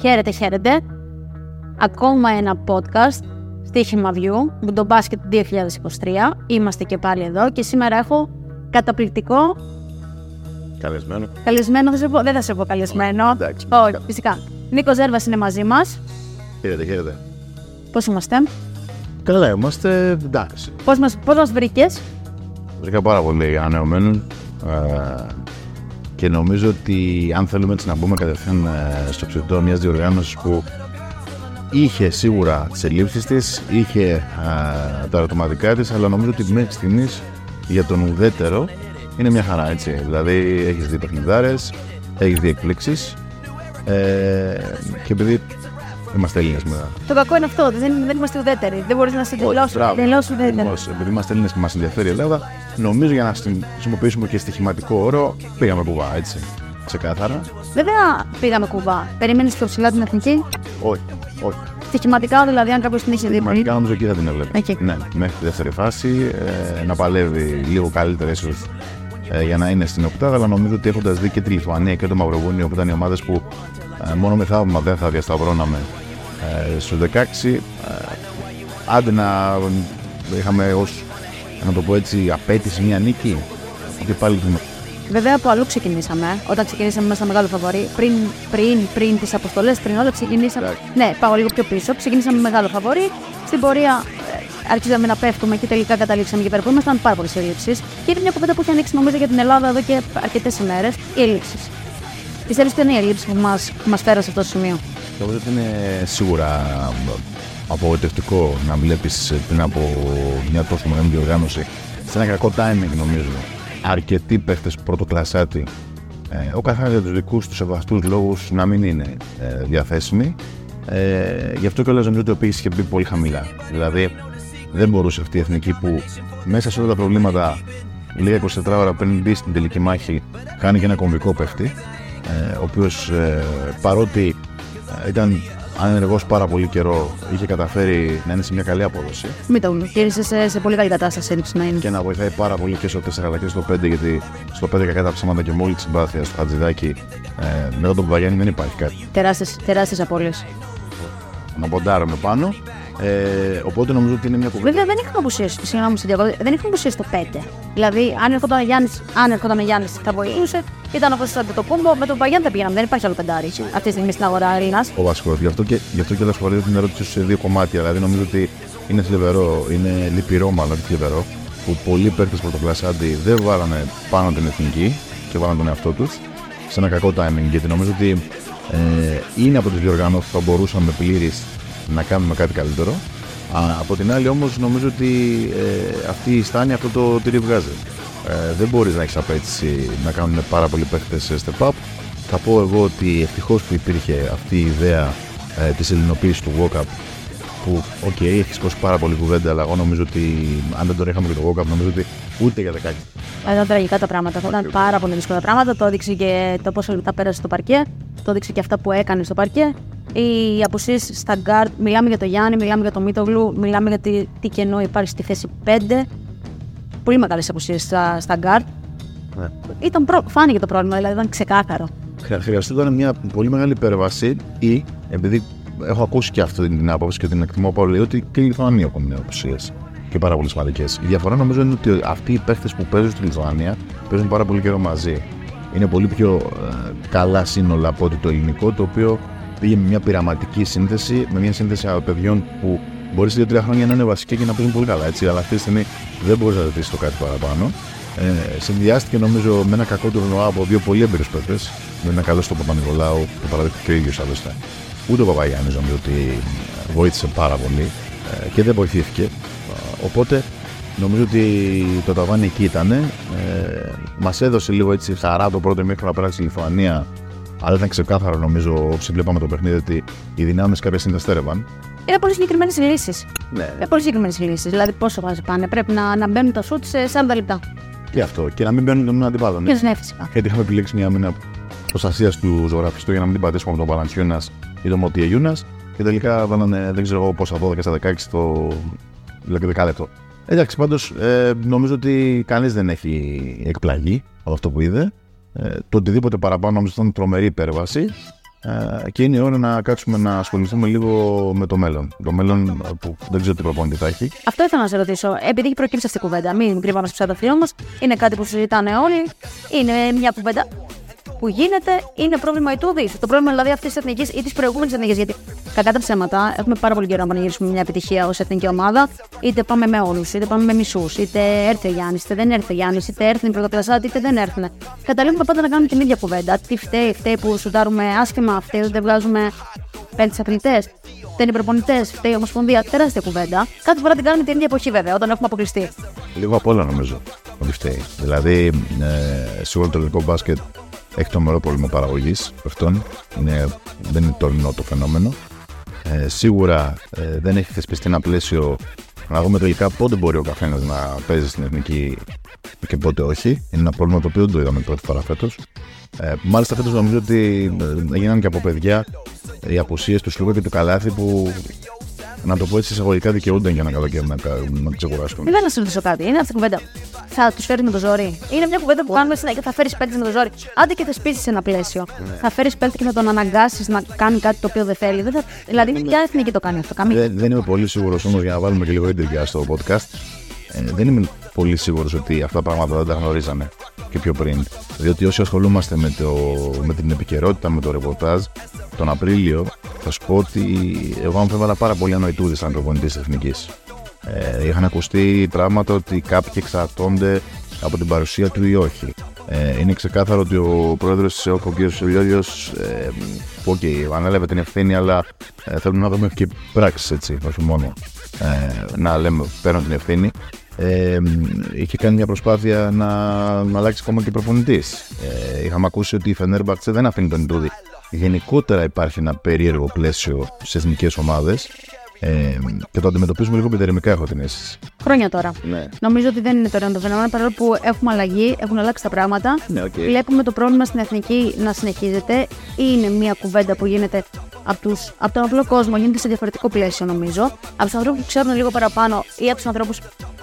Χαίρετε, χαίρετε. Ακόμα ένα podcast στοίχημα View, Μπουντομπάσκετ 2023. Είμαστε και πάλι εδώ και σήμερα έχω καταπληκτικό Καλεσμένο. καλεσμένο. Δεν, σε πω- δεν θα σε πω καλεσμένο. εντάξει. Όχι, φυσικά. Νίκος Ζέρβας είναι μαζί μας. Χαίρετε, χαίρετε. Πώς είμαστε, Καλά, είμαστε εντάξει. πώς μα πώς μας βρήκες, Βρήκα πάρα πολύ ανανεωμένο. Ε, και νομίζω ότι αν θέλουμε έτσι να μπούμε κατευθείαν ε, στο ψητό μιας διοργάνωσης που είχε σίγουρα τις ελλείψεις της, είχε ε, τα ερωτηματικά της, αλλά νομίζω ότι μέχρι στιγμής για τον ουδέτερο είναι μια χαρά έτσι. Δηλαδή έχεις δει παιχνιδάρες, έχεις δει εκπλήξεις. Ε, και επειδή είμαστε Έλληνες μετά. Το κακό είναι αυτό. Δεν, δεν είμαστε ουδέτεροι. Δεν μπορείς να σε τελειώσει. Μπράβο. Τελειώσει ουδέτερο. Όμως, επειδή είμαστε Έλληνες και μας ενδιαφέρει η Ελλάδα, νομίζω για να στην- χρησιμοποιήσουμε και στοιχηματικό όρο, πήγαμε κουβά, έτσι. Ξεκάθαρα. Βέβαια πήγαμε κουβά. Περίμενε πιο ψηλά την εθνική; Όχι, όχι. Στοιχηματικά δηλαδή, αν κάποιος την είχε δει πριν. Πραγματικά νομίζω εκεί θα την έβλεπε. Εκεί. Ναι, μέχρι τη δεύτερη φάση ε, να παλεύει λίγο καλύτερα ίσως ε, για να είναι στην οκτάδα, αλλά νομίζω ότι έχοντας δει και τη Λιθουανία και το Μαυροβούνιο που ήταν οι ομάδες που ε, μόνο με θαύμα δεν θα διασταυρώναμε ε, στους 16, ε, άντε να είχαμε ως να το πω έτσι απέτηση μια νίκη. Και πάλι την Βέβαια από αλλού ξεκινήσαμε. Όταν ξεκινήσαμε μέσα στο μεγάλο φαβορή, πριν, πριν, πριν τις αποστολές, πριν όλα ξεκινήσαμε. Εντάξει. Ναι, πάω λίγο πιο πίσω. Ξεκινήσαμε με μεγάλο φαβορή. Στην πορεία ε, αρχίσαμε να πέφτουμε και τελικά καταλήξαμε εκεί πέρα που ήμασταν πάρα πολλές ελλείψεις. Και είναι μια κουβέντα που έχει ανοίξει νομίζω για την Ελλάδα εδώ και αρκετές ημέρες. Οι ελλείψεις. Πιστεύεις ότι είναι οι ελλείψει που μας μας φέραν σε αυτό το σημείο; Νομίζω ότι είναι σίγουρα απογοητευτικό να βλέπεις πριν από μια τόσο μεγάλη διοργάνωση σε ένα κακό timing νομίζω. Αρκετοί παίχτες πρωτοκλασάτη, ε, ο καθένας για τους δικούς τους σεβαστούς λόγους να μην είναι ε, διαθέσιμοι. Ε, γι' αυτό κιόλας νομίζω ότι ο πίεση είχε μπει πολύ χαμηλά. Δηλαδή δεν μπορούσε αυτή η εθνική που μέσα σε όλα τα προβλήματα λίγα 24 ώρα πριν μπει στην τελική μάχη κάνει και ένα κομβικό παίχτη ε, ο οποίος ε, παρότι ε, ήταν ανενεργός πάρα πολύ καιρό είχε καταφέρει να είναι σε μια καλή απόδοση Μην το γύρισε σε, σε πολύ καλή κατάσταση έδειξε να είναι. και να βοηθάει πάρα πολύ και στο 4 αλλά και στο 5 γιατί στο 5 κακά τα ψέματα και μόλις τη συμπάθεια στο Χατζηδάκι ε, μετά τον Παπαγιάννη δεν υπάρχει κάτι Τεράστιες, τεράστιες απώλειες. να ποντάρουμε πάνω ε, οπότε νομίζω ότι είναι μια κουβέντα Βέβαια δεν είχαμε απουσίες, συγγνώμη μου, στην διακοπή, δεν είχαμε απουσίες στο 5. Δηλαδή, αν ερχόταν ο Γιάννης, αν ερχόταν ο Γιάννης, θα βοηθούσε. Ήταν ο Κωνσταντ το κούμπο, με τον Παγιάννη δεν πήγαμε. Δεν υπάρχει άλλο πεντάρι αυτή τη στιγμή στην αγορά Έλληνας. ο βασικό. Γι' αυτό και, γι αυτό και χωρίζω την ερώτηση σε δύο κομμάτια. Δηλαδή, νομίζω ότι είναι θλιβερό, είναι λυπηρό μάλλον, όχι θλιβερό, που πολλοί παίκτες πρωτοκλασάντι δεν βάλανε πάνω την εθνική και βάλανε τον εαυτό τους σε ένα κακό timing. Γιατί νομίζω ότι ε, είναι από τις διοργανώσει που θα μπορούσαμε πλήρη να κάνουμε κάτι καλύτερο. Α, από την άλλη, όμως, νομίζω ότι ε, αυτή η στάνη αυτό το τυρί βγάζει. Ε, δεν μπορείς να έχεις απαίτηση να κάνουν πάρα πολλοί παίκτες step up. Θα πω εγώ ότι ευτυχώς που υπήρχε αυτή η ιδέα ε, της ελληνοποίησης του Walkup που, οκ, έχεις σηκώσει πάρα πολύ κουβέντα, αλλά εγώ νομίζω ότι αν δεν τον είχαμε και τον Walkup, νομίζω ότι ούτε για δεκάκι. Ήταν τραγικά τα πράγματα. Ήταν πάρα πολύ δύσκολα τα πράγματα. Το έδειξε και το πόσο λεπτά πέρασε στο παρκέ. Το έδειξε και αυτά που έκανε στο παρκέ. Οι απουσίες στα γκαρντ. Μιλάμε για το Γιάννη, μιλάμε για το Μήτογλου, μιλάμε για τι, τι κενό υπάρχει στη θέση 5. Πολύ μεγάλες απουσίες στα, στα γκαρντ. Ναι. Ήταν προ... Φάνηκε το πρόβλημα, δηλαδή ήταν ξεκάθαρο. Χρεια- Χρειαστόταν μια πολύ μεγάλη υπέρβαση ή επειδή έχω ακούσει και αυτή την άποψη και την εκτιμώ πολύ ότι και η Λιθουανία έχουν απουσίες και πάρα πολύ σημαντικές. Η διαφορά νομίζω είναι ότι αυτοί οι παίχτε που παίζουν στη Λιθουανία παίζουν πάρα πολύ καιρό μαζί. Είναι πολύ πιο ε, καλά σύνολα από ότι το ελληνικό, το οποίο πήγε με μια πειραματική σύνθεση, με μια σύνθεση από παιδιών που μπορείς σε 2-3 χρόνια να είναι βασικοί και να παίζουν πολύ καλά. Έτσι, αλλά αυτή τη στιγμή δεν μπορείς να ζητήσει το κάτι παραπάνω. Ε, συνδυάστηκε νομίζω με ένα κακό τουρνουά από δύο πολύ έμπειρου παίκτες. Με ένα καλό στο Παπα-Νικολάου που παραδέχτηκε και ο ίδιος άλλωστε. Ούτε ο Παπαγιάννης νομίζω ότι βοήθησε πάρα πολύ ε, και δεν βοηθήθηκε. Ε, Οπότε νομίζω ότι το ταβάνι εκεί ήταν. Ε, Μας έδωσε λίγο έτσι χαρά το πρώτο μήχρονο να πέρασε η Λιθουανία. Αλλά ήταν ξεκάθαρο νομίζω όσοι βλέπαμε το παιχνίδι ότι οι δυνάμεις κάποια στιγμή τα στέρευαν. Είναι πολύ συγκεκριμένες λύσεις. Ναι. Είναι πολύ συγκεκριμένες λύσεις. Δηλαδή, πόσο βάζει πάνε. Πρέπει να, να μπαίνουν τα σουτς σε 40 λεπτά. Και αυτό. Και να μην μπαίνουν τον αντιπάλο. Και ναι, φυσικά. Γιατί είχαμε επιλέξει μια άμυνα προστασίας του ζωγραφιστού για να μην την πατήσουμε από τον Παλαντσιούνα ή τον Μωτιεγιούνα. Και τελικά βάλανε, δεν ξέρω εγώ πόσα, 12 στα 16 το. Δηλαδή δεκάλεπτο. Εντάξει, πάντως ε, νομίζω ότι κανείς δεν έχει εκπλαγεί από αυτό που είδε. Ε, το οτιδήποτε παραπάνω νομίζω ήταν τρομερή υπέρβαση. Ε, και είναι η ώρα να κάτσουμε να ασχοληθούμε λίγο με το μέλλον. Το μέλλον που δεν ξέρω τι προπόνητη θα έχει. Αυτό ήθελα να σε ρωτήσω. Επειδή έχει προκύψει αυτή η κουβέντα, μην κρύβαμε στο ψατοφύλλο μας. Είναι κάτι που συζητάνε όλοι. Είναι μια κουβέντα που γίνεται είναι πρόβλημα η τούδη. Το πρόβλημα δηλαδή αυτής της εθνικής ή της προηγούμενης εθνικής. Γιατί κατά τα ψέματα έχουμε πάρα πολύ καιρό να πανηγυρίσουμε μια επιτυχία ως εθνική ομάδα. Είτε πάμε με όλους, είτε πάμε με μισούς, είτε έρθει ο Γιάννης, είτε δεν έρθει ο Γιάννης, είτε έρθει η πρωτοκλασσάτη, είτε δεν έρθουν. Καταλήγουμε πάντα να κάνουμε την ίδια κουβέντα. Τι φταίει, φταίει που σουτάρουμε άσχημα, φταίει ότι δεν βγάζουμε πέντε αθλητές. Φταίει οι προπονητές, φταίει η Ομοσπονδία. Τεράστια κουβέντα. Κάθε φορά την κάνουμε την ίδια εποχή βέβαια, όταν έχουμε αποκλειστεί. Λίγο απ' όλα νομίζω ότι φταίει. Δηλαδή, ε, σίγουρα το ελληνικό μπάσκετ έχει το μερό πρόβλημα παραγωγής αυτών. Είναι, δεν είναι τωρινό το φαινόμενο. Ε, σίγουρα ε, δεν έχει θεσπιστεί ένα πλαίσιο να δούμε τελικά πότε μπορεί ο καθένας να παίζει στην εθνική και πότε όχι. Είναι ένα πρόβλημα το οποίο δεν το είδαμε πρώτη φορά φέτος. Ε, μάλιστα φέτος νομίζω ότι ε, έγιναν και από παιδιά οι απουσίες του Σλούκα και του Καλάθι που να το πω έτσι εισαγωγικά δικαιούνται για ένα καλοκαίρι να, να ξεκουράσουν. Δεν να σου ρωτήσω κάτι. Είναι αυτή η κουβέντα. Θα τους φέρει με το ζόρι. Είναι μια κουβέντα που κάνουμε συνέχεια. Θα φέρεις παίκτη με το ζόρι. Άντε και θεσπίσει ένα πλαίσιο. Ναι. Θα φέρεις παίκτη και θα τον αναγκάσεις να κάνει κάτι το οποίο δεν θέλει. Δεν θα... Δηλαδή, ναι. ποια εθνική το κάνει αυτό. Καμία. Δεν, δεν είμαι πολύ σίγουρος όμως για να βάλουμε και λίγο έντυπια στο podcast. Ε, δεν είμαι πολύ σίγουρος ότι αυτά τα πράγματα δεν τα γνωρίζανε και πιο πριν. Διότι όσοι ασχολούμαστε με, το, με την επικαιρότητα, με το ρεπορτάζ, τον Απρίλιο θα σου πω ότι εγώ αμφέβαλα πάρα πολύ ανοητούδη σαν προπονητή της Εθνικής. Ε, είχαν ακουστεί πράγματα ότι κάποιοι εξαρτώνται από την παρουσία του ή όχι. Ε, είναι ξεκάθαρο ότι ο πρόεδρος της ΕΟΚ, ο κ. Σελιώδιο, ε, okay, ανέλαβε την ευθύνη, αλλά ε, θέλουμε να δούμε και πράξεις, έτσι, όχι μόνο ε, να λέμε παίρνω την ευθύνη ε, είχε κάνει μια προσπάθεια να, να αλλάξει ακόμα και προπονητής. Ε, είχαμε ακούσει ότι η Φενέρμπαρτσε δεν αφήνει τον Ιτούδη. Γενικότερα υπάρχει ένα περίεργο πλαίσιο στις εθνικές ομάδες ε, και το αντιμετωπίζουμε λίγο πιδερμικά, έχω την αίσθηση. Χρόνια τώρα. Ναι. Νομίζω ότι δεν είναι τώρα το φαινόμενο, παρόλο που έχουμε αλλαγή, έχουν αλλάξει τα πράγματα. Ναι, okay. Βλέπουμε το πρόβλημα στην εθνική να συνεχίζεται. Είναι μια κουβέντα που γίνεται από, τους, από τον απλό κόσμο, γίνεται σε διαφορετικό πλαίσιο νομίζω. Από τους ανθρώπους που ξέρουν λίγο παραπάνω ή από τους ανθρώπους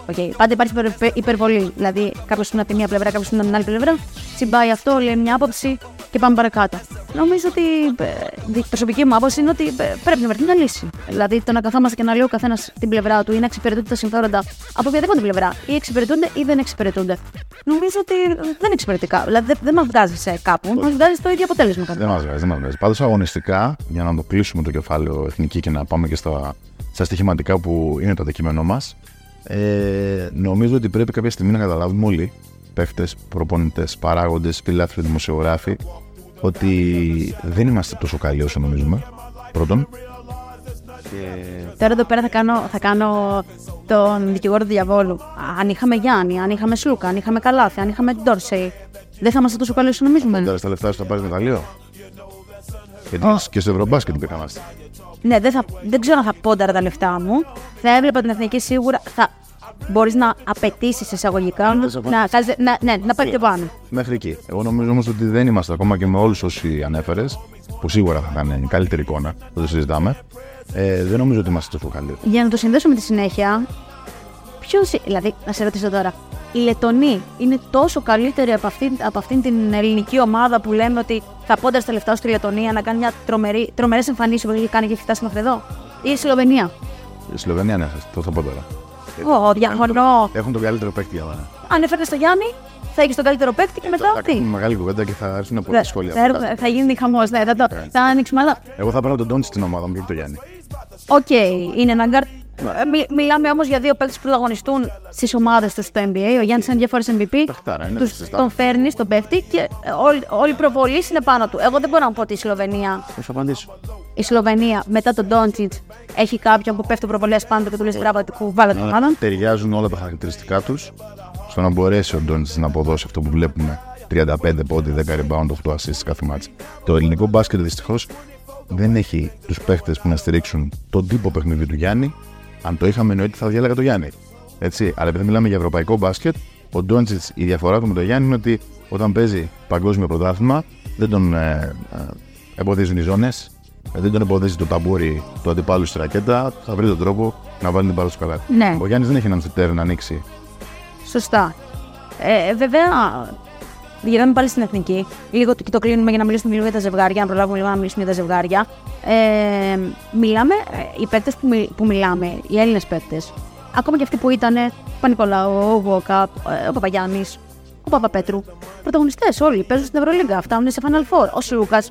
Okay. Πάντα υπάρχει υπερβολή. Δηλαδή, κάποιος είναι από τη μία πλευρά, κάποιος είναι από την άλλη πλευρά. Τσιμπάει αυτό, λέει μια άποψη και πάμε παρακάτω. Νομίζω ότι ε, η προσωπική μου άποψη είναι ότι ε, πρέπει να βρεθεί μια λύση. Δηλαδή, το να καθόμαστε και να λέει ο καθένας την πλευρά του ή να εξυπηρετούνται τα συμφέροντα από οποιαδήποτε πλευρά, ή εξυπηρετούνται ή δεν εξυπηρετούνται. Νομίζω ότι δεν είναι εξυπηρετικά. Δηλαδή, δεν, δεν μας βγάζει σε κάπου, μας βγάζει το ίδιο αποτέλεσμα. Δεν μας βγάζει, δεν μας βγάζει. Πάντως, αγωνιστικά, για να το κλείσουμε το κεφάλαιο εθνική και να πάμε και στα, στα στοιχηματικά που είναι το αντικείμενό μας, ε, νομίζω ότι πρέπει κάποια στιγμή να καταλάβουμε όλοι, παίχτες, προπονητές, παράγοντες, φιλάθλοι, δημοσιογράφοι, ότι δεν είμαστε τόσο καλοί όσο νομίζουμε. Πρώτον. Και... Τώρα εδώ πέρα θα κάνω, θα κάνω τον δικηγόρο του διαβόλου. Αν είχαμε Γιάννη, αν είχαμε Σλούκα, αν είχαμε Καλάθι, αν είχαμε Ντόρσεϊ, δεν θα είμαστε τόσο καλοί όσο νομίζουμε. Τώρα στα λεφτά σου θα πάρεις μεταλλείο. Oh. Και στο Ευρωμπάσκετ που είχαμε. Ναι, δεν, θα, δεν ξέρω αν θα πόνταρα τα λεφτά μου. Θα έβλεπα την εθνική σίγουρα. Θα, μπορείς να απαιτήσεις εισαγωγικά να, να, να, ναι, να πάει πιο πάνω. Μέχρι εκεί. Εγώ νομίζω όμως ότι δεν είμαστε ακόμα και με όλους όσοι ανέφερες, που σίγουρα θα ήταν καλύτερη εικόνα, που το συζητάμε. Ε, δεν νομίζω ότι είμαστε τόσο καλοί. Για να το συνδέσω με τη συνέχεια, ποιο. Δηλαδή, να σε ρωτήσω τώρα, οι Λετονοί είναι τόσο καλύτεροι από αυτήν, από αυτήν την ελληνική ομάδα που λέμε ότι θα πόντα στα λεφτά στη Λετωνία να κάνει μια τρομερή, τρομερές εμφανίσεις που έχει κάνει και έχει φτάσει μέχρι εδώ. Ή η Σλοβενία. Η Σλοβενία, ναι, το θα πω τώρα. Ω, διαφωνώ. Έχουν τον καλύτερο παίκτη για μένα. Αν έφερε το Γιάννη, θα έχεις τον καλύτερο παίκτη και μετά αυτή. Θα μεγάλη κουβέντα και θα έρθουν πολλά σχόλια. Θα, θα γίνει χαμός, ναι, θα, το, ναι. θα ανοίξουμε άλλα. Εγώ θα παίρνω τον Τόνι στην ομάδα μου και τον Γιάννη. Οκ, okay, είναι ένα γκάρτ ε, μι, μιλάμε όμως για δύο παίκτες που πρωταγωνιστούν στις ομάδες τους στο NBA. Ο Γιάννης είναι διάφορε MVP. Τους, τον φέρνει, τον πέφτει και όλη, όλη η προβολή είναι πάνω του. Εγώ δεν μπορώ να πω ότι η Σλοβενία. Θα απαντήσω. Η Σλοβενία μετά τον Ντόντσιτς έχει κάποιον που πέφτει προβολές πάνω του και του λες γράμμα του βάλε τον άλλον. Ταιριάζουν όλα τα χαρακτηριστικά τους στο να μπορέσει ο Ντόντσιτς να αποδώσει αυτό που βλέπουμε 35 πόντι, 10 rebound, 8 assists κάθε μάτς. Το ελληνικό μπάσκετ δυστυχώς δεν έχει τους παίχτες που να στηρίξουν τον τύπο παιχνίδι του Γιάννη αν το είχαμε εννοείται θα διάλεγα το Γιάννη. Έτσι. Αλλά επειδή μιλάμε για ευρωπαϊκό μπάσκετ, ο Ντόντζιτ, η διαφορά του με τον Γιάννη είναι ότι όταν παίζει παγκόσμιο πρωτάθλημα δεν τον ε, ε, εμποδίζουν οι ζώνες, ε, δεν τον εμποδίζει το ταμπούρι του αντιπάλου στη ρακέτα, θα βρει τον τρόπο να βάλει την μπάλα στο καλάθι. Ναι. Ο Γιάννης δεν έχει έναν σετέρ να ανοίξει. Σωστά. Ε, βέβαια, γυρνάμε πάλι στην εθνική. Λίγο και το κλείνουμε για να μιλήσουμε λίγο για τα ζευγάρια, να προλάβουμε λίγο να μιλήσουμε για τα ζευγάρια. Ε, μιλάμε, ε, οι παίκτες που, μι- που μιλάμε, οι Έλληνες παίκτες, ακόμα και αυτοί που ήταν ο Παπα-Νικολάου, ο Βόκα, ε, ο Παπαγιάννης, ο Παπαπέτρου. Πρωταγωνιστές όλοι παίζουν στην Ευρωλίγκα, φτάνουν σε Final Four. Ο Σλούκα,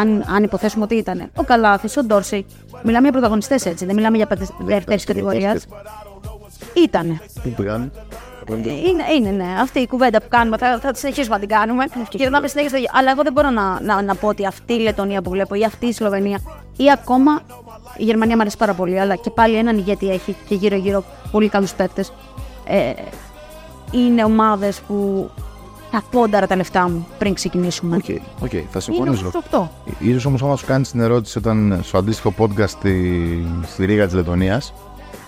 αν, αν υποθέσουμε ότι ήταν. Ο Καλάθης, ο Ντόρσεϊ. Μιλάμε για πρωταγωνιστές έτσι, δεν μιλάμε για παίκτες δεύτερης κατηγορίας. Ήτανε. Πού πήγαν. Είναι, είναι, ναι. Αυτή η κουβέντα που κάνουμε θα, θα τη συνεχίσουμε να την κάνουμε. Και γυρνάμε συνέχεια στο ίδιο. Αλλά εγώ δεν μπορώ να, να, να πω ότι αυτή η Λετωνία που βλέπω ή αυτή η Σλοβενία ή ακόμα η Γερμανία μου αρέσει πάρα πολύ. Αλλά και πάλι έναν ηγέτη έχει και γύρω-γύρω πολύ καλούς παίκτες. Ε, είναι ομάδες που θα πόνταρα τα λεφτά μου πριν ξεκινήσουμε. Οκ, οκ, θα Είναι συμφωνήσω. όπως αυτό. Ίσως όμως άμα σου κάνεις την ερώτηση όταν στο αντίστοιχο podcast στη, στη Ρήγα της Λετωνίας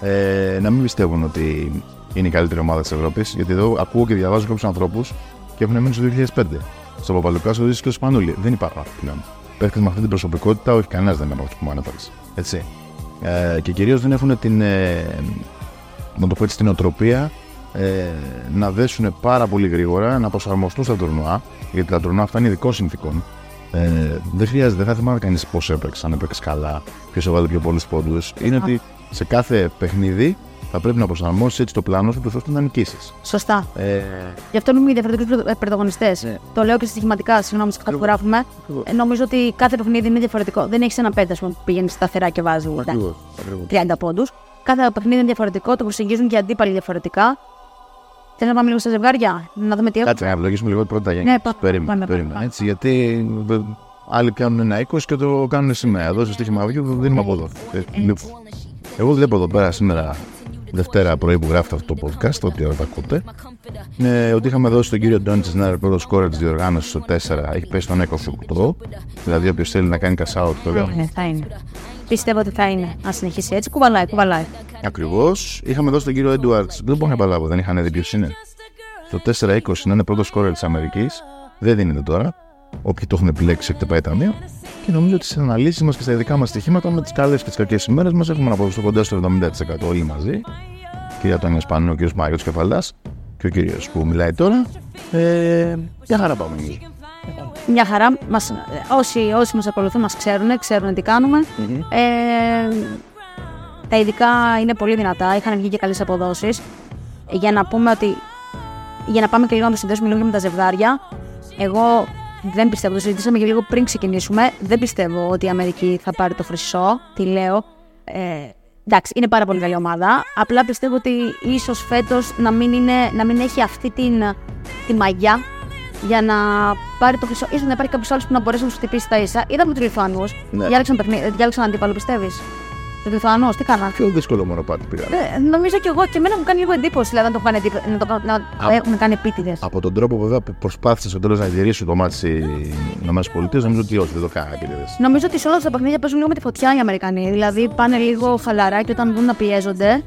ε, να μην πιστεύουν ότι είναι η καλύτερη ομάδα της Ευρώπης γιατί εδώ ακούω και διαβάζω κάποιους ανθρώπους και έχουν μείνει στο 2005 στο Παπαλουκά, στο Δύσκολο και στο Σπανούλη. Δεν υπάρχουν αυτοί πλέον. Παίχτες με αυτή την προσωπικότητα, όχι κανένας δεν είναι από αυτούς που μου ανέφερες. Έτσι. Ε, και κυρίως δεν έχουν την, ε, να το πω έτσι, την οτροπία ε, να δέσουν πάρα πολύ γρήγορα, να προσαρμοστούν στα τουρνουά, γιατί τα τουρνουά αυτά είναι ειδικών συνθήκων. Ε, δεν χρειάζεται, δεν θα θυμάται κανείς πώς έπαιξε, αν έπαιξε καλά, ποιος έβαλε πιο πολλούς πόντους. Είναι ότι σε κάθε παιχνίδι θα πρέπει να προσαρμόσεις έτσι το πλάνο σου, ώστε να νικήσεις. Σωστά. Ε, Γι' αυτό είναι διαφορετικού πρωταγωνιστές. Ναι. Το λέω και στοιχηματικά, συγγνώμη σε κάτι που γράφουμε. Ε, νομίζω ότι κάθε παιχνίδι είναι διαφορετικό. Δεν έχεις ένα πέντε ας πούμε, που πηγαίνεις σταθερά και βάζεις ακριβώς, 30 πόντους. Κάθε παιχνίδι είναι διαφορετικό, το προσεγγίζουν και οι αντίπαλοι διαφορετικά. Θε να πάμε λίγο στα ζευγάρια, να δούμε τι έχουμε; Κάτσε να ευλογήσουμε λίγο πρώτα τα Ναι, γέννη. πά- περίμενε, πάμε, πάμε, περίμενε. πάμε. Έτσι, γιατί ε, άλλοι κάνουν ένα 20 και το κάνουν σημαία. Εδώ στο στοίχημα αυγίου το δίνουμε από εδώ. Ε, λοιπόν, Εγώ βλέπω εδώ πέρα σήμερα Δευτέρα πρωί που γράφετε αυτό το podcast, ό,τι ώρα τα ακούτε, ε, ότι είχαμε δώσει τον κύριο Ντόνιτ να είναι πρώτος σκόρερ της διοργάνωσης στο 4, έχει πέσει στον 28. Δηλαδή, όποιος θέλει να κάνει cash out, το λέω. Ναι, θα είναι. Πιστεύω ότι θα είναι. Αν συνεχίσει έτσι, κουβαλάει, κουβαλάει. Ακριβώς. Είχαμε δώσει τον κύριο Edwards, δεν μπορώ να καταλάβω, δεν είχαν δει ποιος είναι. Το 4-20 να είναι πρώτος σκόρερ της Αμερικής. Δεν δίνεται τώρα. Όποιοι το έχουν επιλέξει έχετε πάει ταμείο. Και νομίζω ότι στις αναλύσεις μας και στα ειδικά μας στοιχήματα, με τις καλές και τις κακές ημέρες μας, έχουμε να αποδοστεί κοντά στο 70% όλοι μαζί. Κυρία Τόνια Σπανού, ο κύριο Μάγιο Κεφαλάς και ο κύριο που μιλάει τώρα. Ε, μια χαρά πάμε νομίζω. Μια χαρά. Μας, ε, όσοι, όσοι μας ακολουθούν μας ξέρουν, ξέρουν τι κάνουμε. Ε, τα ειδικά είναι πολύ δυνατά, είχαν βγει και καλές αποδόσεις. Για να πούμε ότι, για να πάμε και λίγο να το συνδέσουμε λίγο και με τα ζευγάρια, εγώ δεν πιστεύω, το συζητήσαμε και λίγο πριν ξεκινήσουμε, δεν πιστεύω ότι η Αμερική θα πάρει το χρυσό, τι λέω. Ε, εντάξει, είναι πάρα πολύ καλή ομάδα. Απλά πιστεύω ότι ίσως φέτος να μην, είναι, να μην έχει αυτή την, τη μαγιά για να πάρει το χρυσό. ίσως να υπάρχει κάποιος άλλος που να μπορέσει να του χτυπήσει τα ίσα. Είδαμε τους Λιθουανούς. Ναι. Διάλεξαν, παιχνί- διάλεξαν αντίπαλο, πιστεύεις; Του Λιθουανού, τι κάναν. Πιο δύσκολο μονοπάτι πήγα. Ε, νομίζω κι εγώ και εμένα μου κάνει λίγο εντύπωση δηλαδή, να το έχουν, εντύπω- να το, να το Α. έχουν κάνει επίτηδες. Από τον τρόπο που βέβαια προσπάθησε στο τέλο να γυρίσει το μάτι στις ΗΠΑ, νομίζω ότι όχι, δεν το κάνει επίτηδες. Νομίζω ότι σε όλα αυτά τα παιχνίδια παίζουν λίγο με τη φωτιά οι Αμερικανοί. Δηλαδή πάνε λίγο χαλαρά και όταν δουν να πιέζονται,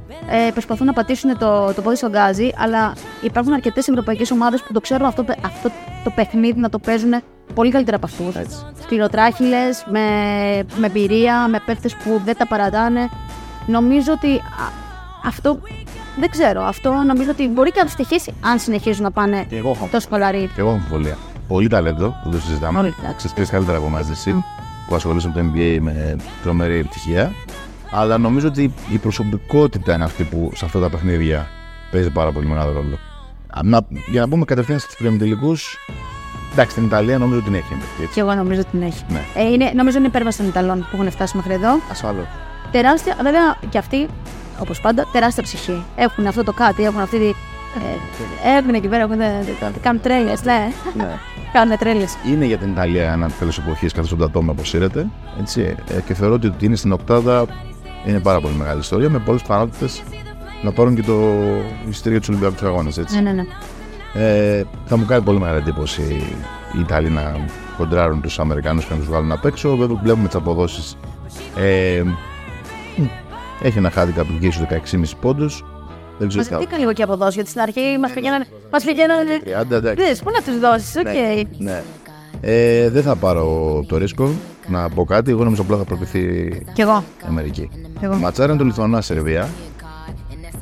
ε, προσπαθούν να πατήσουν το, το πόδι στον γκάζι. Αλλά υπάρχουν αρκετές ευρωπαϊκές ομάδες που το ξέρουν αυτό, αυτό το παιχνίδι να το παίζουν πολύ καλύτερα από αυτούς. Έτσι. Σκληροτράχυλε, με, με εμπειρία, με παίχτες που δεν τα παρατάνε. Νομίζω ότι α, αυτό δεν ξέρω. Αυτό νομίζω ότι μπορεί και να του στοιχήσει αν συνεχίζουν να πάνε Και εγώ έχω τόσο χαλαροί. Και εγώ έχω αμφιβολία. Πολύ ταλέντο, δεν το συζητάμε. Όλοι, εντάξει. Στι τρεις καλύτερα από εμάς, εσύ, που ασχολούνται με το NBA με τρομερή επιτυχία. Αλλά νομίζω ότι η προσωπικότητα είναι αυτή που σε αυτά τα παιχνίδια παίζει πάρα πολύ μεγάλο ρόλο. Α, Να, για να πούμε κατευθείαν στους τελικού, εντάξει, την Ιταλία νομίζω ότι την έχει εμπειρία. Έτσι. Και εγώ νομίζω ότι την έχει. Ναι. Ε, είναι, νομίζω είναι υπέρβαση των Ιταλών που έχουν φτάσει μέχρι εδώ. Ασφαλώ. Τεράστια, βέβαια και αυτοί, όπως πάντα, τεράστια ψυχή. Έχουν αυτό το κάτι, έχουν αυτή τη. Ε, έρχονται εκεί πέρα, έχουν, ε, κάνουν τρέλε, ναι. Ναι. Κάνουν τρέλε. Είναι για την Ιταλία ένα τέλος εποχής καθώ τον Τατόμι αποσύρεται. Έτσι, ε, και θεωρώ ότι ότι είναι στην Οκτάδα είναι πάρα πολύ μεγάλη ιστορία με πολλέ πιθανότητε να πάρουν και το εισιτήριο του Ολυμπιακού Αγώνε. Ναι, ναι, ναι. Ε, θα μου κάνει πολύ μεγάλη εντύπωση οι Ιταλοί να κοντράρουν τους Αμερικάνους και να τους βγάλουν απ' έξω. Βέβαια, βλέπουμε τις αποδόσεις. Ε, μ, έχει ένα χάδι που βγήκε στους 16,5 πόντους. Δεν ξέρω Μας τι θα. δίκαν λίγο και αποδόσεις, γιατί στην αρχή μας πηγαίνανε. Μας πηγαίνανε. 30, εντάξει. Δες, πού να τους δώσεις, οκ. Ναι. Ε, δεν θα πάρω το ρίσκο. να πω κάτι, εγώ νομίζω απλά θα προκριθεί Κι εγώ. η Αμερική. Κι εγώ. Ματσάρα είναι το Λιθουανία-Σερβία.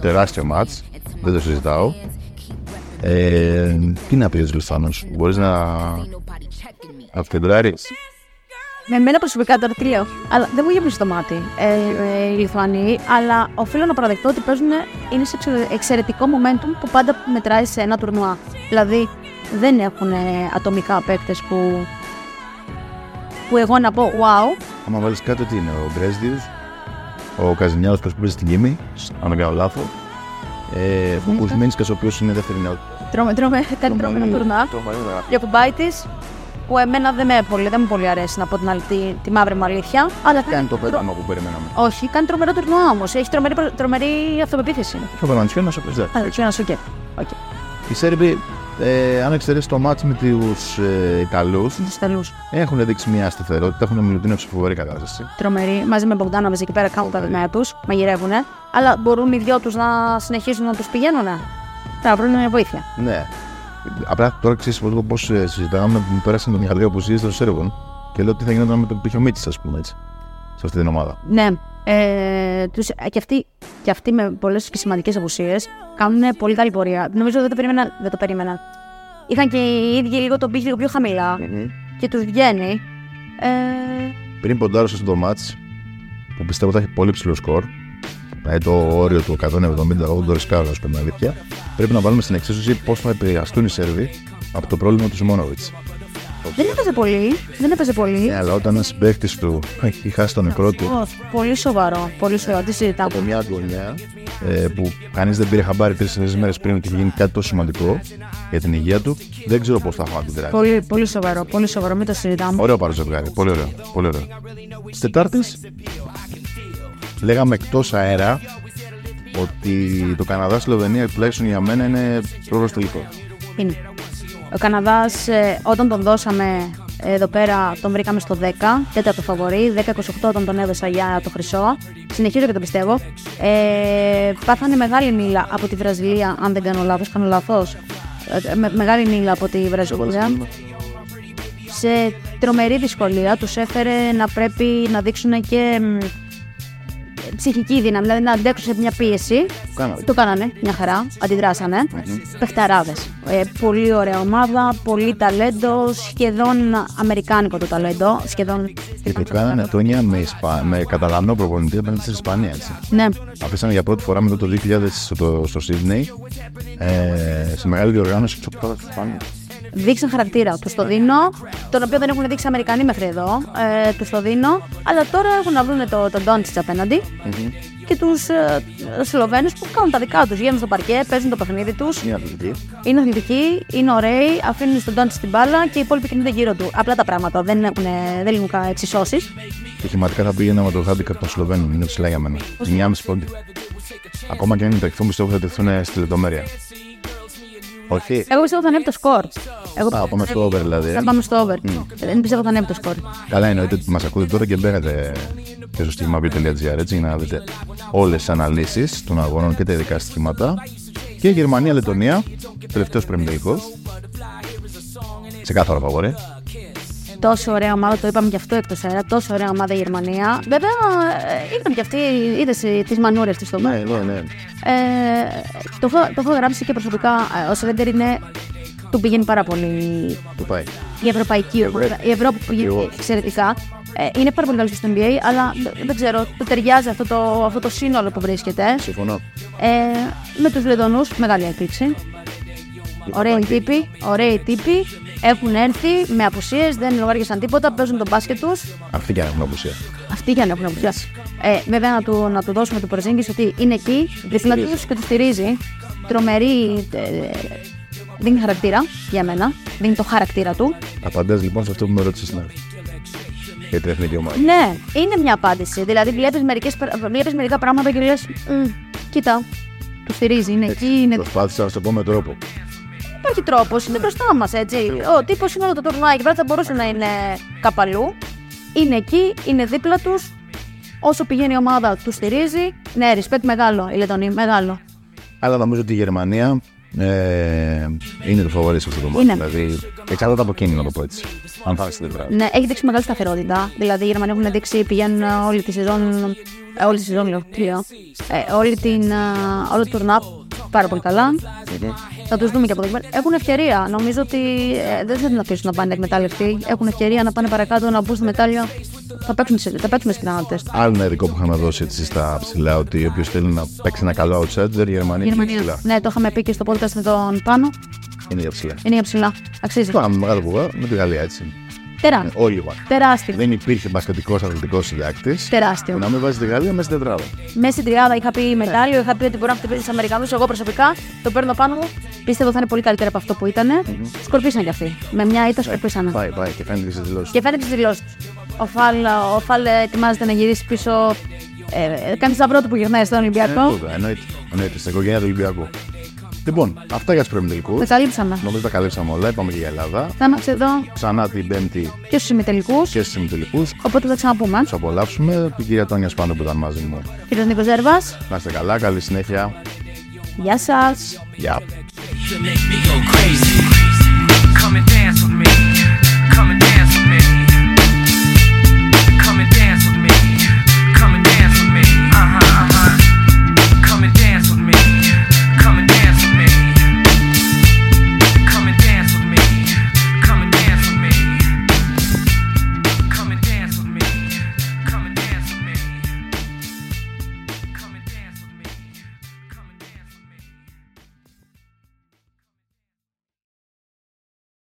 Τεράστιο μάτς, δεν το συζητάω. Ε, τι να πεις ο Λιθουάνος, μπορείς να αυκεντράρεις. Με εμένα προσωπικά τώρα τι λέω. Αλλά δεν μου γεμίζει το μάτι ε, ε, οι Λιθουανοί, αλλά οφείλω να παραδεχτώ ότι παίζουν, είναι σε εξε- εξαιρετικό momentum που πάντα μετράει σε ένα τουρνουά. Δηλαδή δεν έχουν ε, ατομικά παίκτες που, που εγώ να πω wow. Άμα βάλεις κάτω τι είναι, ο Μπρέσδιος, ο Καζινιάδος που παίζει στην Κίμη, αν δεν κάνω λάθος. Ε, ο Κουσμίνσκας, ο οποίος είναι δεύτερη νεότητα. Τρώμε, τρώμε, κάνει τρομερό τουρνουά. Για κουμπάιτη, που εμένα δεν με, πολύ, δεν μου πολύ αρέσει να πω την, άλλη, τη, τη μαύρη μου αλήθεια. Αλλά Ποιο είναι το πέταμα που περιμέναμε; Όχι, κάνει τρομερό τουρνουά όμως. Έχει τρομερή, προ- τρομερή αυτοπεποίθηση. Το Βαλανσιό να σου πεις δεν. Αλλά ξέρω να σου και. Οκ. Οι Σέρβοι, ε, αν εξαιρέσεις το μάτς με τους ε, Ιταλούς, Τους Ιταλούς. έχουν δείξει μια σταθερότητα, έχουν μιλωτίνευση φοβερή κατάσταση. Τρομεροί. Μαζί με Μπογκδάνοβιτ εκεί πέρα κάνουν τα δεμέα τους, μαγειρεύουν. Αλλά μπορούν οι δυο τους να συνεχίσουν να τους πηγαίνουν. Θα βρουν βοήθεια. Ναι. Απλά τώρα ξέρεις λίγο πώς συζητάγαμε, μου πέρασαν τον ιατρό απουσίε των Σέρβων και λέω τι θα γινόταν με τον Πιχιομίτση, ας πούμε έτσι. Σε αυτή την ομάδα. Ναι. Ε, τους, και, αυτοί, και αυτοί με πολλές και σημαντικές απουσίες κάνουν πολύ καλή πορεία. Νομίζω δεν το περίμεναν. Δεν το περίμεναν. Είχαν και οι ίδιοι λίγο τον πύχη λίγο πιο χαμηλά και τους βγαίνει. Ε, Πριν ποντάρωσα στο μάτς που πιστεύω θα έχει πολύ ψηλό σκορ, δηλαδή το όριο του 170, εγώ το ρισκάρω, α πούμε, αλήθεια, πρέπει να βάλουμε στην εξίσωση πώς θα επηρεαστούν οι Σέρβοι από το πρόβλημα του Σιμόνοβιτς. Δεν έπαιζε πολύ. Δεν έπαιζε πολύ. Ναι, αλλά όταν ένας παίχτης του έχει χάσει τον νεκρό του Ω, πολύ σοβαρό. Πολύ σοβαρό. Τι συζητάμε; από μια γωνιά ε, που κανείς δεν πήρε χαμπάρι τρει-τέσσερι μέρες πριν ότι είχε γίνει κάτι τόσο σημαντικό για την υγεία του, δεν ξέρω πώς θα έχω αντιδράσει. Πολύ, πολύ σοβαρό. Πολύ σοβαρό. Μην το συζητάμε. Ωραίο πάρω ζευγάρι. Πολύ ωραίο. Πολύ ωραίο. Στις Τετάρτε λέγαμε εκτός αέρα ότι το Καναδά-Σλοβενία τουλάχιστον για μένα είναι πρόβρο τελικό. Είναι. Ο Καναδάς, όταν τον δώσαμε εδώ πέρα, τον βρήκαμε στο 10, τέταρτο φαβορή. 10-28 όταν τον έδωσα για το χρυσό. Συνεχίζω και το πιστεύω. Ε, πάθανε μεγάλη μήλα από τη Βραζιλία, αν δεν κάνω λάθος. Κάνω λάθος. Ε, με, μεγάλη μήλα από τη Βραζιλία. Σε τρομερή δυσκολία τους έφερε να πρέπει να δείξουν και μ, ψυχική δύναμη, δηλαδή να αντέξουν σε μια πίεση. κάνατε. Το κάνανε μια χαρά, αντιδράσανε. Πεχταράδε. Ε, πολύ ωραία ομάδα, πολύ ταλέντο, σχεδόν αμερικάνικο το ταλέντο. Σχεδόν. Και το κάνανε τόνια με, Ισπα... με Καταλανό προπονητή απέναντι στην Ισπανία. Έτσι. Ναι, Αφήσανε για πρώτη φορά μετά το 2000 στο, στο Σίδνεϊ ε, σε μεγάλη διοργάνωση τη Οπτάδα τη Ισπανία. Δείξαν χαρακτήρα. Τους το δίνω, τον οποίο δεν έχουν δείξει Αμερικανοί μέχρι εδώ. Ε, τους το δίνω, αλλά τώρα έχουν να βρουν το, τον Ντόντσιτς απέναντι και τους ε, Σλοβαίνους που κάνουν τα δικά τους. Βγαίνουν στο παρκέ, παίζουν το παιχνίδι τους. Είναι αθλητική. Είναι αθλητικοί, είναι ωραίοι, αφήνουν στον Ντόντσιτς την μπάλα και οι υπόλοιποι κινούνται γύρω του. Απλά τα πράγματα δεν, έχουν, δεν λύνουν εξισώσεις. Και χηματικά θα πήγαινα με το handicap των Σλοβαίνων. Είναι ψηλά για μένα. 9,5 πόντι. Ακόμα και αν είναι ταχυθούν, πιστεύω θα τεθούν στη λεπτομέρεια. Όχι. Εγώ πιστεύω θα ανέβει το σκορ. Εγώ Α, πάμε στο over δηλαδή. ε. θα πάμε στο over. Δεν πιστεύω θα ανέβει το σκορ. Καλά εννοείται ότι μας ακούτε τώρα και μπαίνετε και στο στοιχημαπή.gr έτσι για να δείτε όλες τις αναλύσεις των αγώνων και τα ειδικά στοιχήματα. Και Γερμανία-Λετωνία, τελευταίος προημιτελικό. Σε κάθε ώρα φαβορέ. Τόσο ωραία ομάδα, το είπαμε και αυτό εκτός αέρα. Τόσο ωραία ομάδα η Γερμανία. Βέβαια, ε, ήταν και αυτή, είδες τις μανούρε της στο Ναι, εδώ, ναι. Ε, το, έχω, το έχω γράψει και προσωπικά. ε, Ο Σρέντερ είναι. Του πηγαίνει πάρα πολύ Το πάει. η ευρωπαϊκή ομάδα. Η Ευρώπη που πηγαίνει Εγώ. εξαιρετικά. Ε, είναι πάρα πολύ καλή στο NBA, αλλά δεν- δεν ξέρω, του ταιριάζει αυτό το, αυτό το σύνολο που βρίσκεται. Συμφωνώ. Ε, με τους Λετωνούς, μεγάλη έκπληξη. Ωραίοι τύποι, ωραίοι τύποι. Έχουν έρθει με απουσίες, δεν λογάριασαν τίποτα, παίζουν τον μπάσκετ τους. Αυτή και αν έχουν απουσία. Αυτοί για να έχουν απουσία. Ε, βέβαια, να του, να του δώσουμε το Πορζίνγκη ότι είναι εκεί, δίπλα τους και τους στηρίζει. Τρομερή. Ε, δίνει χαρακτήρα για μένα. Δίνει το χαρακτήρα του. Απαντάς λοιπόν σε αυτό που με ρώτησες να. Για την εθνική ομάδα. Ναι, είναι μια απάντηση. Δηλαδή, βλέπεις βλέπεις μερικά πράγματα και λες. Κοίτα, τους στηρίζει. Είναι εκεί, είναι Προσπάθησα να σου το πω με τρόπο. Υπάρχει τρόπος, είναι μπροστά μας έτσι. Ο τύπος είναι όλο το τουρνουά και πέρα θα μπορούσε να είναι καπαλού. Είναι εκεί, είναι δίπλα τους. Όσο πηγαίνει η ομάδα, τους στηρίζει. Ναι, respect μεγάλο η Λετωνή, μεγάλο. Αλλά νομίζω ότι η Γερμανία Ε, είναι το φοβορή σε αυτό το μάτι. Είναι. Δηλαδή, εξαρτάται από εκείνη, να το πω έτσι. Αν θα είναι στην τετράδα. Ναι, έχει δείξει μεγάλη σταθερότητα. Δηλαδή οι Γερμανοί έχουν δείξει, πηγαίνουν ε, όλη τη σεζόν. Ε, όλη τη σεζόν, λέω. τι λέω. Ε, όλη την, ε, όλο το turn-up πάρα πολύ καλά. Θα τους δούμε και από εδώ και πέρα. Έχουν ευκαιρία. Νομίζω ότι ε, δεν θα την αφήσουν να πάνε εκμετάλλευτοι. Έχουν ευκαιρία να πάνε παρακάτω, να μπουν στη μετάλλιο. Θα παίξουν, σε- θα παίξουν στις πιθανότητες. Άλλο ένα ειδικό που είχαμε δώσει έτσι στα ψηλά, ότι όποιος θέλει να παίξει ένα καλό outsider, η Γερμανία είναι για ψηλά. Ναι, το είχαμε πει και στο podcast με τον Πάνο. Είναι για ψηλά. Είναι για ψηλά. Αξίζει. Το με μεγάλο κουβά με τη Γαλλία έτσι. Τερά. Όλοι οι Τεράστιο. Δεν υπήρχε μπασκετικός αθλητικός συντάκτης. Τεράστιο. Να μην βάζεις τη Γαλλία μέσα στην τετράδα. Μέσα στην τριάδα είχα πει μετάλλιο, είχα πει ότι μπορεί να χτυπήσει τους Αμερικανούς. Εγώ προσωπικά το παίρνω πάνω μου. Πίστευω θα είναι πολύ καλύτερα από αυτό που ήταν. Σκορπίσαν κι αυτοί. Με μια ήττα σκορπίσανε. Πάει, πάει και φαίνεται και στις δηλώσεις. Και φαίνεται στις δηλώσεις του. Ο Φαλ, ο Φαλ ετοιμάζεται να γυρίσει πίσω. Ε, ε, κάνει σταυρό του που γυρνάει στον Ολυμπιακό. Εννοείται. Εννοείται. Στην οικογένεια του Ολυμπιακού. Λοιπόν, αυτά για τους προημιτελικούς. Τα καλύψαμε. Νομίζω τα καλύψαμε όλα. Είπαμε και για Ελλάδα. Θα είμαστε εδώ Ξανά την Πέμπτη και στους ημιτελικούς. και στους ημιτελικούς. Οπότε θα ξαναπούμε. Τους απολαύσουμε. Την κυρία Τόνια Σπάνο που ήταν μαζί μου. Κύριο Νίκο Ζέρβας. Να είστε καλά. Καλή συνέχεια. Γεια σας. Γεια.